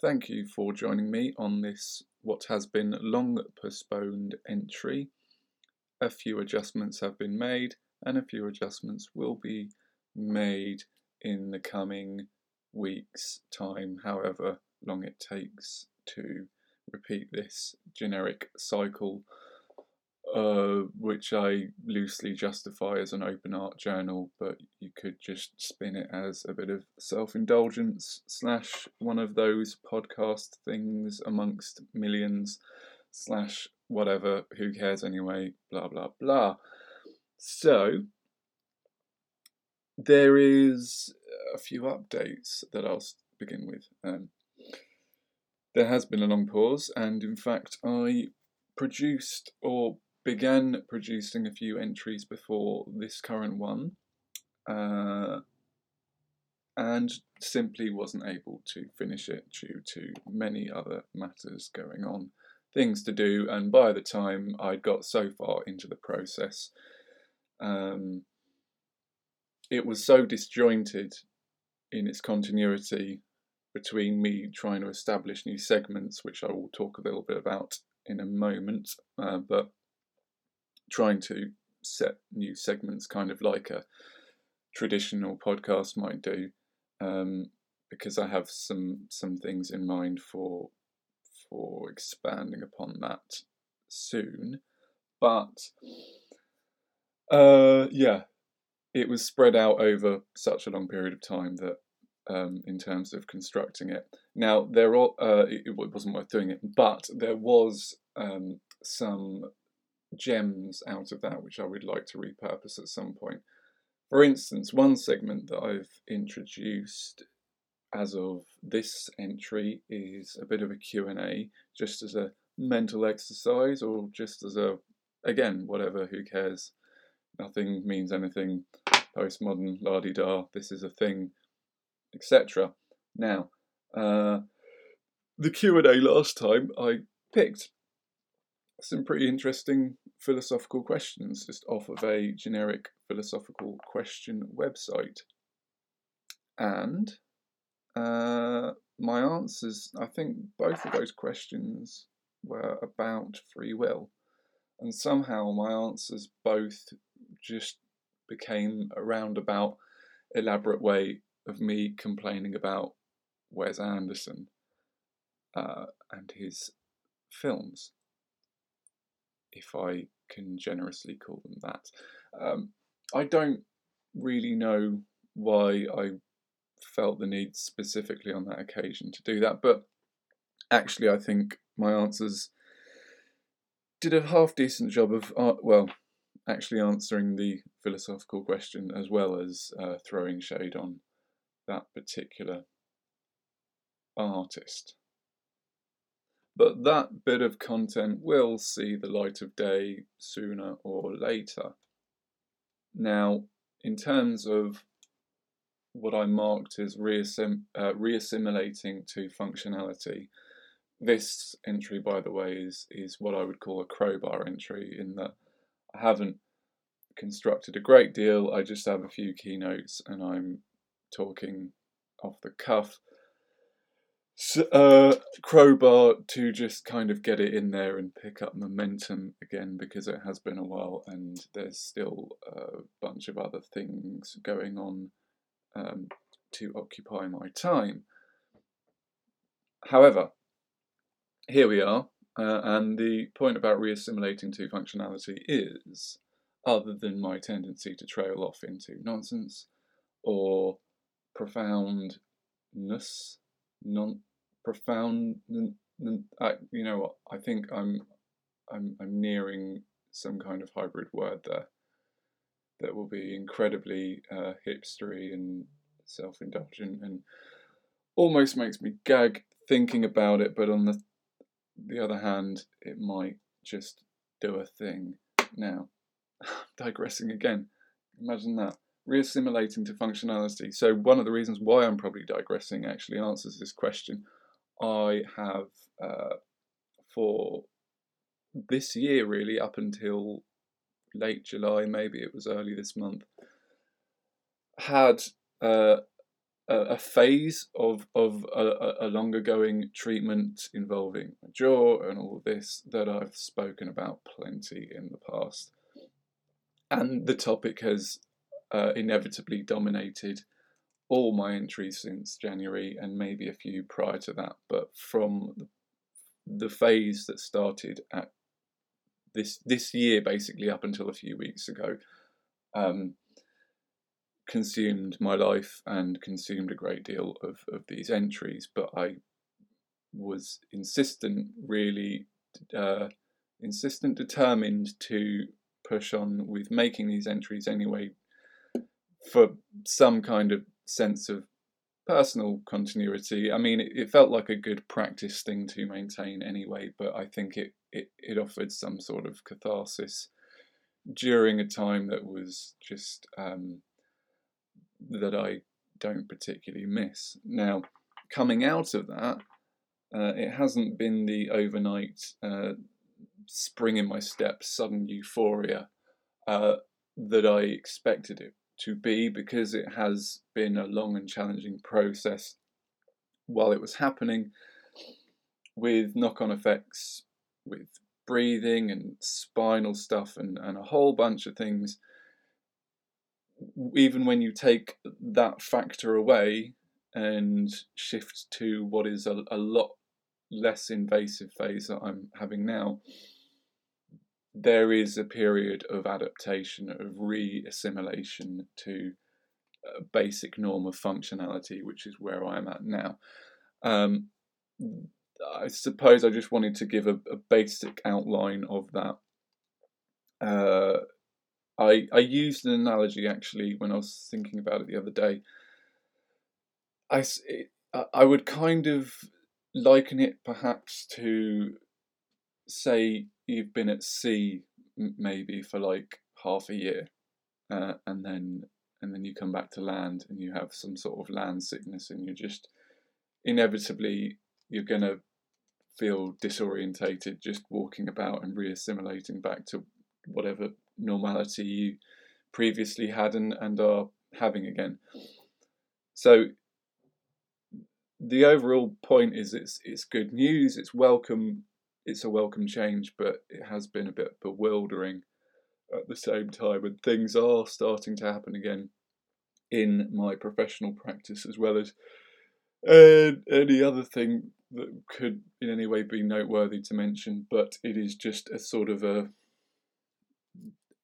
thank you for joining me on this, what has been long postponed entry. A few adjustments have been made, and a few adjustments will be made in the coming weeks' time, however long it takes to repeat this generic cycle uh, which I loosely justify as an open art journal, but you could just spin it as a bit of self indulgence slash one of those podcast things amongst millions slash whatever, who cares anyway, blah blah blah. So, there is a few updates that I'll begin with. Um, there has been a long pause, and in fact, I produced or began producing a few entries before this current one uh, and simply wasn't able to finish it due to many other matters going on, things to do, and by the time I'd got so far into the process, um, it was so disjointed in its continuity between me trying to establish new segments, which I will talk a little bit about in a moment, uh, but trying to set new segments, kind of like a traditional podcast might do, um, because I have some some things in mind for for expanding upon that soon. But uh, yeah, it was spread out over such a long period of time that um, in terms of constructing it. Now there are uh, it, it, wasn't worth doing it, but there was um, some gems out of that which I would like to repurpose at some point. For instance, one segment that I've introduced as of this entry is a bit of a Q&A just as a mental exercise or just as a again whatever who cares? Nothing means anything. Postmodern la di da this is a thing etc now uh, the q&a last time i picked some pretty interesting philosophical questions just off of a generic philosophical question website. And uh, my answers, I think both of those questions were about free will. And somehow my answers both just became a roundabout, elaborate way of me complaining about Wes Anderson uh, and his films if I can generously call them that. Um, I don't really know why I felt the need specifically on that occasion to do that, but actually, I think my answers did a half decent job of, uh, well, actually answering the philosophical question as well as uh, throwing shade on that particular artist. But that bit of content will see the light of day sooner or later. Now, in terms of what I marked as reassim- uh, reassimilating to functionality, this entry, by the way, is, is what I would call a crowbar entry in that I haven't constructed a great deal, I just have a few keynotes and I'm talking off the cuff uh, crowbar to just kind of get it in there and pick up momentum again because it has been a while and there's still a bunch of other things going on um, to occupy my time. However, here we are, uh, and the point about reassimilating to functionality is, other than my tendency to trail off into nonsense or profoundness non profound. You know what? I think I'm, I'm, I'm nearing some kind of hybrid word there that will be incredibly uh, hipstery and self-indulgent and almost makes me gag thinking about it. But on the the other hand, it might just do a thing. Now, digressing again. Imagine that reassimilating to functionality. So, one of the reasons why I'm probably digressing actually answers this question. I have, uh, for this year, really, up until late July, maybe it was early this month, had uh, a, a phase of of a, a longer going treatment involving my jaw and all this that I've spoken about plenty in the past, and the topic has uh, inevitably dominated all my entries since January and maybe a few prior to that. But from the phase that started at this this year, basically up until a few weeks ago, um, consumed my life and consumed a great deal of, of these entries. But I was insistent, really uh, insistent, determined to push on with making these entries anyway for some kind of sense of personal continuity. I mean, it, it, felt like a good practice thing to maintain anyway, but I think it, it, it offered some sort of catharsis during a time that was just um, that I don't particularly miss. Now, coming out of that, uh, it hasn't been the overnight uh, spring in my step, sudden euphoria uh, that I expected it to be because it has been a long and challenging process while it was happening with knock on effects with breathing and spinal stuff and, and a whole bunch of things. Even when you take that factor away and shift to what is a, a lot less invasive phase that I'm having now, there is a period of adaptation, of re assimilation to a basic norm of functionality, which is where I am at now. Um, I suppose I just wanted to give a, a basic outline of that. Uh, I I used an analogy actually when I was thinking about it the other day. I it, I would kind of liken it perhaps to say you've been at sea maybe for like half a year, uh, and then and then you come back to land and you have some sort of land sickness and you're just inevitably you're gonna feel disorientated just walking about and reassimilating back to whatever normality you previously had and, and are having again. So the overall point is it's it's good news, it's welcome it's a welcome change, but it has been a bit bewildering at the same time, and things are starting to happen again in my professional practice as well as uh, any other thing that could in any way be noteworthy to mention. But it is just a sort of a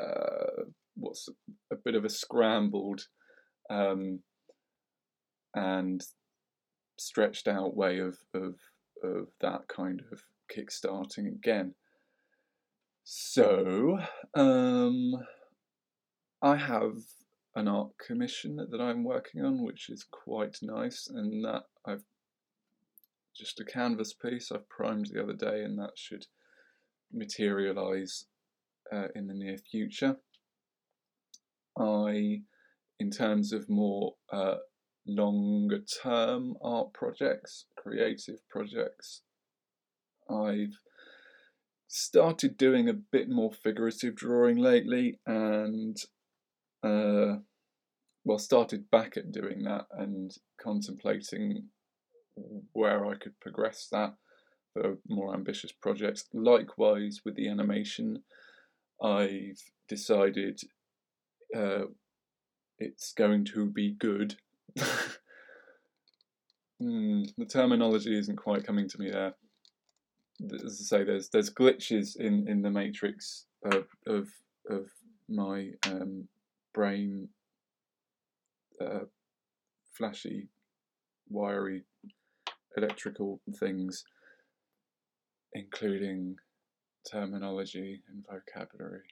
uh, what's a bit of a scrambled um, and stretched out way of of of that kind of kickstarting again. So, um, I have an art commission that I'm working on, which is quite nice, and that I've just a canvas piece I've primed the other day, and that should materialize uh, in the near future. I, in terms of more uh, longer term art projects, creative projects, I've started doing a bit more figurative drawing lately and uh, well started back at doing that and contemplating where I could progress that for more ambitious projects. Likewise with the animation, I've decided uh, it's going to be good. mm, the terminology isn't quite coming to me there as I say, there's there's glitches in, in the matrix of of, of my um, brain, uh, flashy, wiry, electrical things, including terminology and vocabulary.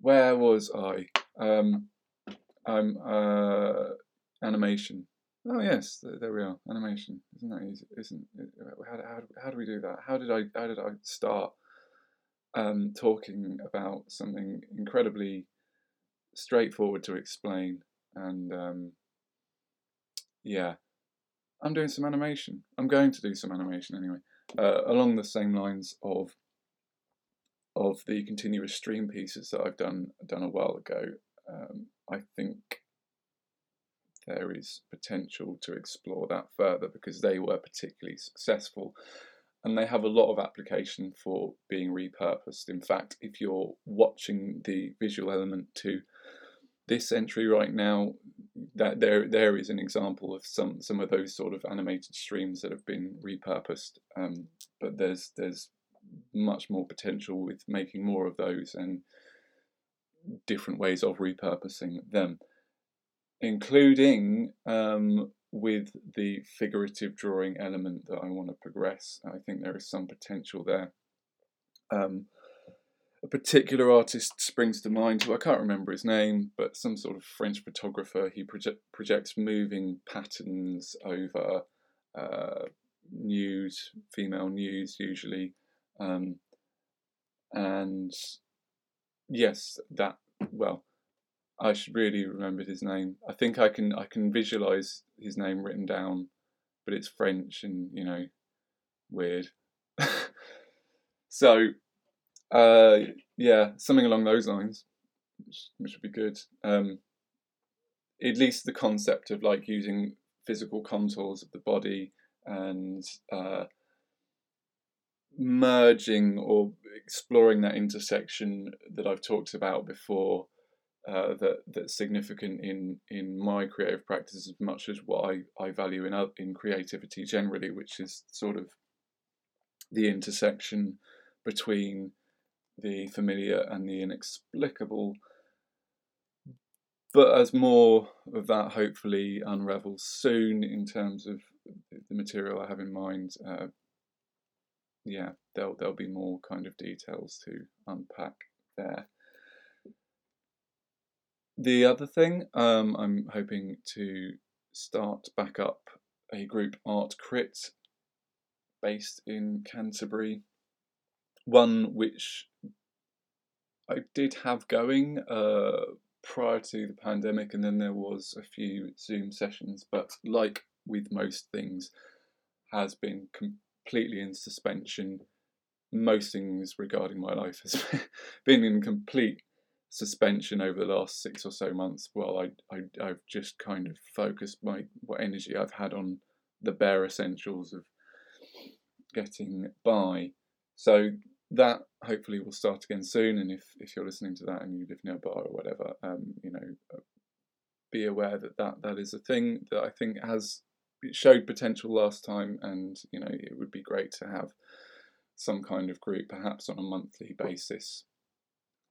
Where was I? Um, I'm uh, animation. Oh yes, there we are. Animation, isn't that easy? Isn't it? how, how, how do we do that? How did I how did I start um, talking about something incredibly straightforward to explain? And um, yeah, I'm doing some animation. I'm going to do some animation anyway, uh, along the same lines of of the continuous stream pieces that I've done done a while ago. Um, I think there is potential to explore that further because they were particularly successful and they have a lot of application for being repurposed. In fact, if you're watching the visual element to this entry right now, that there there is an example of some some of those sort of animated streams that have been repurposed. Um, but there's there's much more potential with making more of those and different ways of repurposing them, including um, with the figurative drawing element that I want to progress. I think there is some potential there. Um, a particular artist springs to mind who I can't remember his name, but some sort of French photographer. He proje- projects moving patterns over uh, nude, female nudes usually. Um, and yes, that, well, I should really remember his name. I think I can I can visualize his name written down, but it's French and you know, weird. so, uh, yeah, something along those lines, which, which would be good. Um, at least the concept of like using physical contours of the body and uh, merging or exploring that intersection that I've talked about before uh, that that's significant in in my creative practice as much as what I, I value in in creativity generally, which is sort of the intersection between the familiar and the inexplicable. But as more of that hopefully unravels soon in terms of the material I have in mind, uh, yeah, there'll there'll be more kind of details to unpack there. The other thing, um, I'm hoping to start back up a group art crit based in Canterbury. One which I did have going uh, prior to the pandemic, and then there was a few Zoom sessions, but like with most things, has been completely in suspension. Most things regarding my life has been in complete suspension over the last six or so months well I, I I've just kind of focused my what energy I've had on the bare essentials of getting by. So that hopefully will start again soon and if, if you're listening to that and you live nearby or whatever um, you know uh, be aware that, that that is a thing that I think has showed potential last time and you know it would be great to have some kind of group perhaps on a monthly basis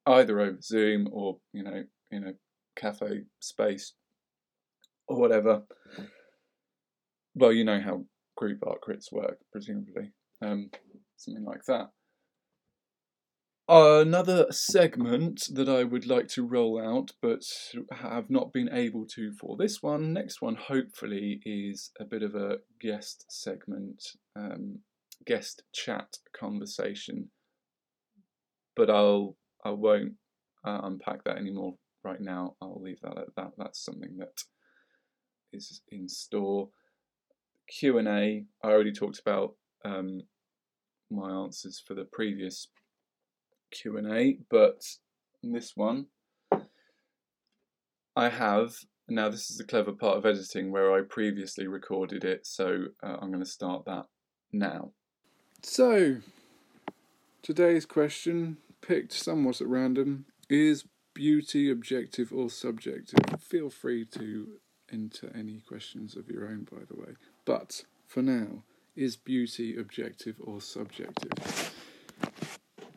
either over Zoom or you know in a cafe space or whatever. Well, you know how group art crits work, presumably, um, something like that. Another segment that I would like to roll out, but have not been able to for this one. Next one, hopefully, is a bit of a guest segment, um, guest chat conversation. But I'll I won't uh, unpack that anymore right now. I'll leave that at that. That's something that is in store. Q and A. I already talked about um, my answers for the previous Q and A, but in this one I have. Now this is the clever part of editing where I previously recorded it, so uh, I'm going to start that now. So, today's question picked somewhat at random. Is beauty objective or subjective? Feel free to enter any questions of your own, by the way. But for now, is beauty objective or subjective?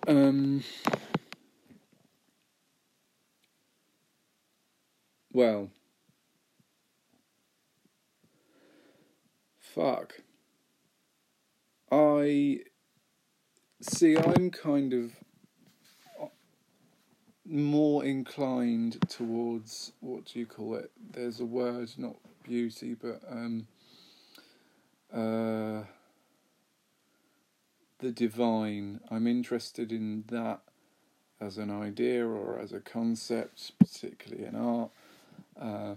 Um. Well. Fuck. I see. I'm kind of more inclined towards what do you call it? There's a word, not beauty, but um, uh, the divine. I'm interested in that as an idea or as a concept, particularly in art. Uh,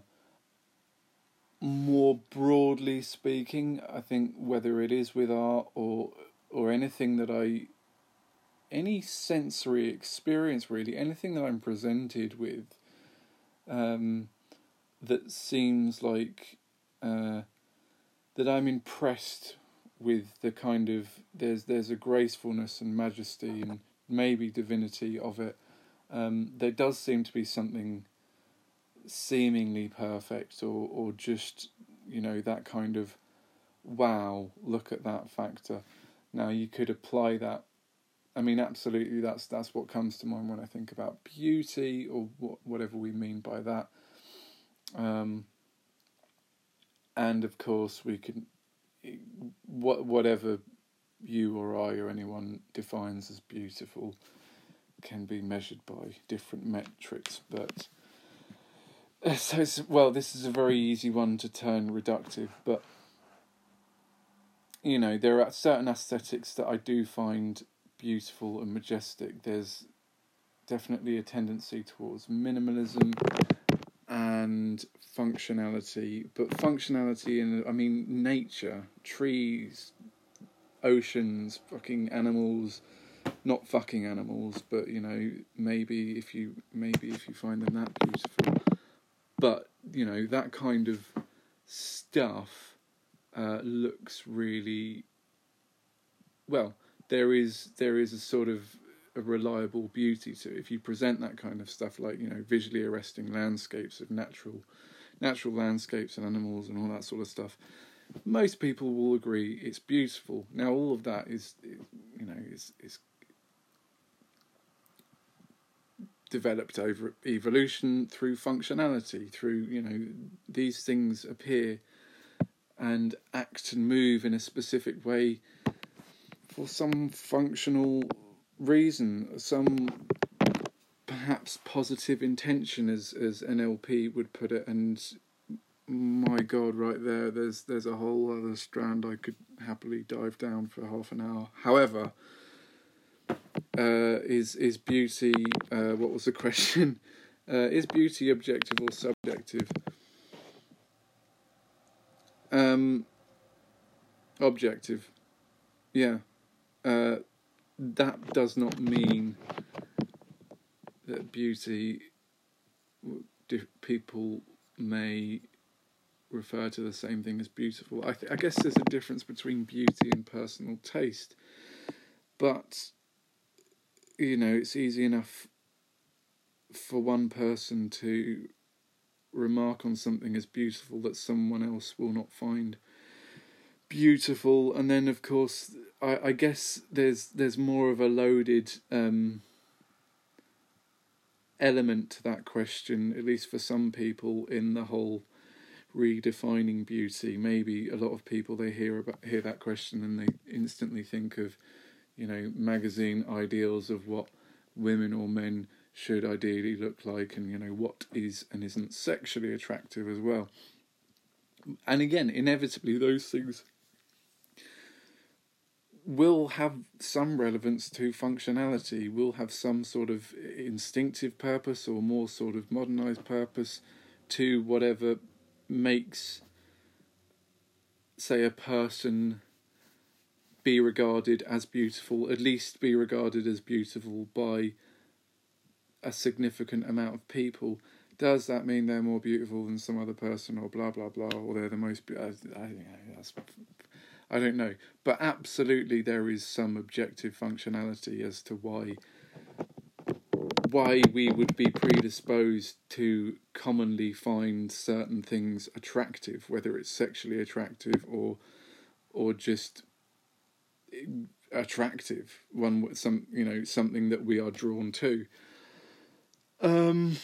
more broadly speaking, I think whether it is with art or or anything that I any sensory experience, really, anything that I'm presented with, um, that seems like uh, that I'm impressed with the kind of there's there's a gracefulness and majesty and maybe divinity of it. Um, there does seem to be something seemingly perfect or or just you know that kind of wow look at that factor. Now you could apply that. I mean, absolutely, that's that's what comes to mind when I think about beauty or what, whatever we mean by that. Um, and of course, we can what whatever you or I or anyone defines as beautiful can be measured by different metrics, but uh, so it's, well, this is a very easy one to turn reductive, but you know there are certain aesthetics that I do find beautiful and majestic. There's definitely a tendency towards minimalism and functionality, but functionality in I mean nature, trees, oceans, fucking animals, not fucking animals, but you know maybe if you maybe if you find them that beautiful, but you know that kind of stuff uh, looks really well. There is there is a sort of a reliable beauty to it. If you present that kind of stuff, like you know visually arresting landscapes of natural natural landscapes and animals and all that sort of stuff, most people will agree it's beautiful. Now, all of that is, you know, is is developed over evolution through functionality, through you know these things appear and act and move in a specific way for some functional reason, some perhaps positive intention, as as NLP would put it, and my God, right there, there's there's a whole other strand I could happily dive down for half an hour. However, uh, is is beauty? Uh, what was the question? Uh, is beauty objective or subjective? Um, objective. Yeah. Uh, that does not mean that beauty people may refer to the same thing as beautiful. I, th- I guess there's a difference between beauty and personal taste, but you know it's easy enough for one person to remark on something as beautiful that someone else will not find beautiful, and then of course I, I guess there's there's more of a loaded um, element to that question, at least for some people, in the whole redefining beauty. Maybe a lot of people they hear about hear that question and they instantly think of, you know, magazine ideals of what women or men should ideally look like, and you know what is and isn't sexually attractive as well. And again, inevitably, those things will have some relevance to functionality, will have some sort of instinctive purpose or more sort of modernized purpose to whatever makes, say, a person be regarded as beautiful, at least be regarded as beautiful by a significant amount of people. Does that mean they're more beautiful than some other person, or blah blah blah, or they're the most? I, I think that's I don't know, but absolutely there is some objective functionality as to why why we would be predisposed to commonly find certain things attractive, whether it's sexually attractive or or just attractive. One some you know something that we are drawn to. Um.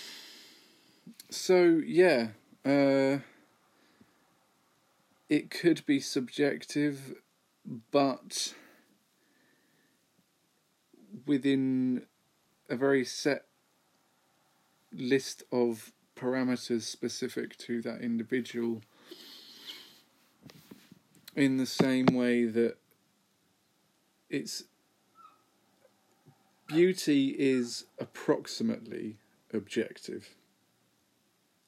So yeah. Uh it could be subjective, but within a very set list of parameters specific to that individual, in the same way that it's beauty is approximately objective,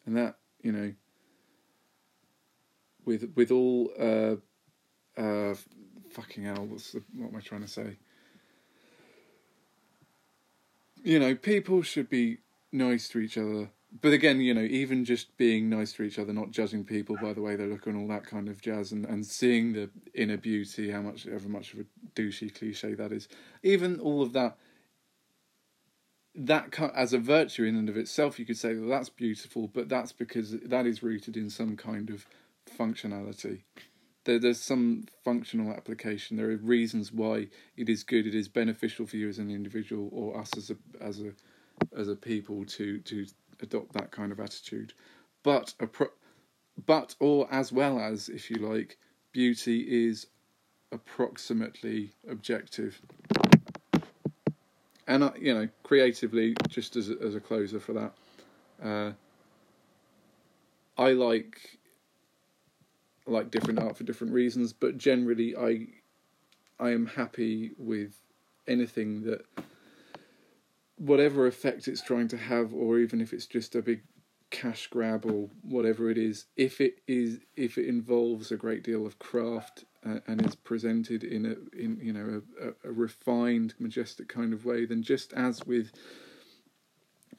and that you know with with all uh, uh, fucking hell. What's the, what am I trying to say? You know, people should be nice to each other but again, you know, even just being nice to each other, not judging people by the way they look and all that kind of jazz, and, and seeing the inner beauty, how much ever much of a douchey cliche that is, even all of that. That as a virtue in and of itself, you could say well, that's beautiful, but that's because that is rooted in some kind of functionality. There, there's some functional application. There are reasons why it is good. It is beneficial for you as an individual or us as a as a as a people to to adopt that kind of attitude. But a pro- but or as well as, if you like, beauty is approximately objective. And uh, you know, creatively, just as a, as a closer for that, uh, I like like different art for different reasons, but generally, I I am happy with anything that whatever effect it's trying to have, or even if it's just a big cash grab or whatever it is, if it is if it involves a great deal of craft uh, and is presented in a in you know a, a, refined, majestic kind of way, then just as with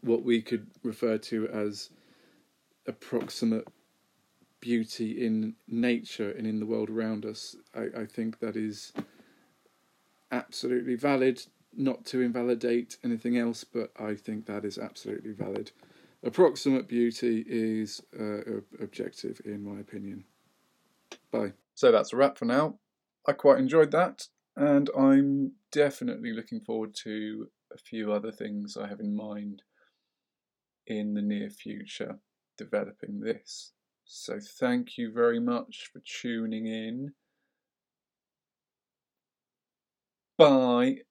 what we could refer to as approximate beauty in nature and in the world around us, I, I think that is absolutely valid not to invalidate anything else, but I think that is absolutely valid. Approximate beauty is uh, objective, in my opinion. Bye. So that's a wrap for now. I quite enjoyed that, and I'm definitely looking forward to a few other things I have in mind in the near future developing this. So thank you very much for tuning in. Bye.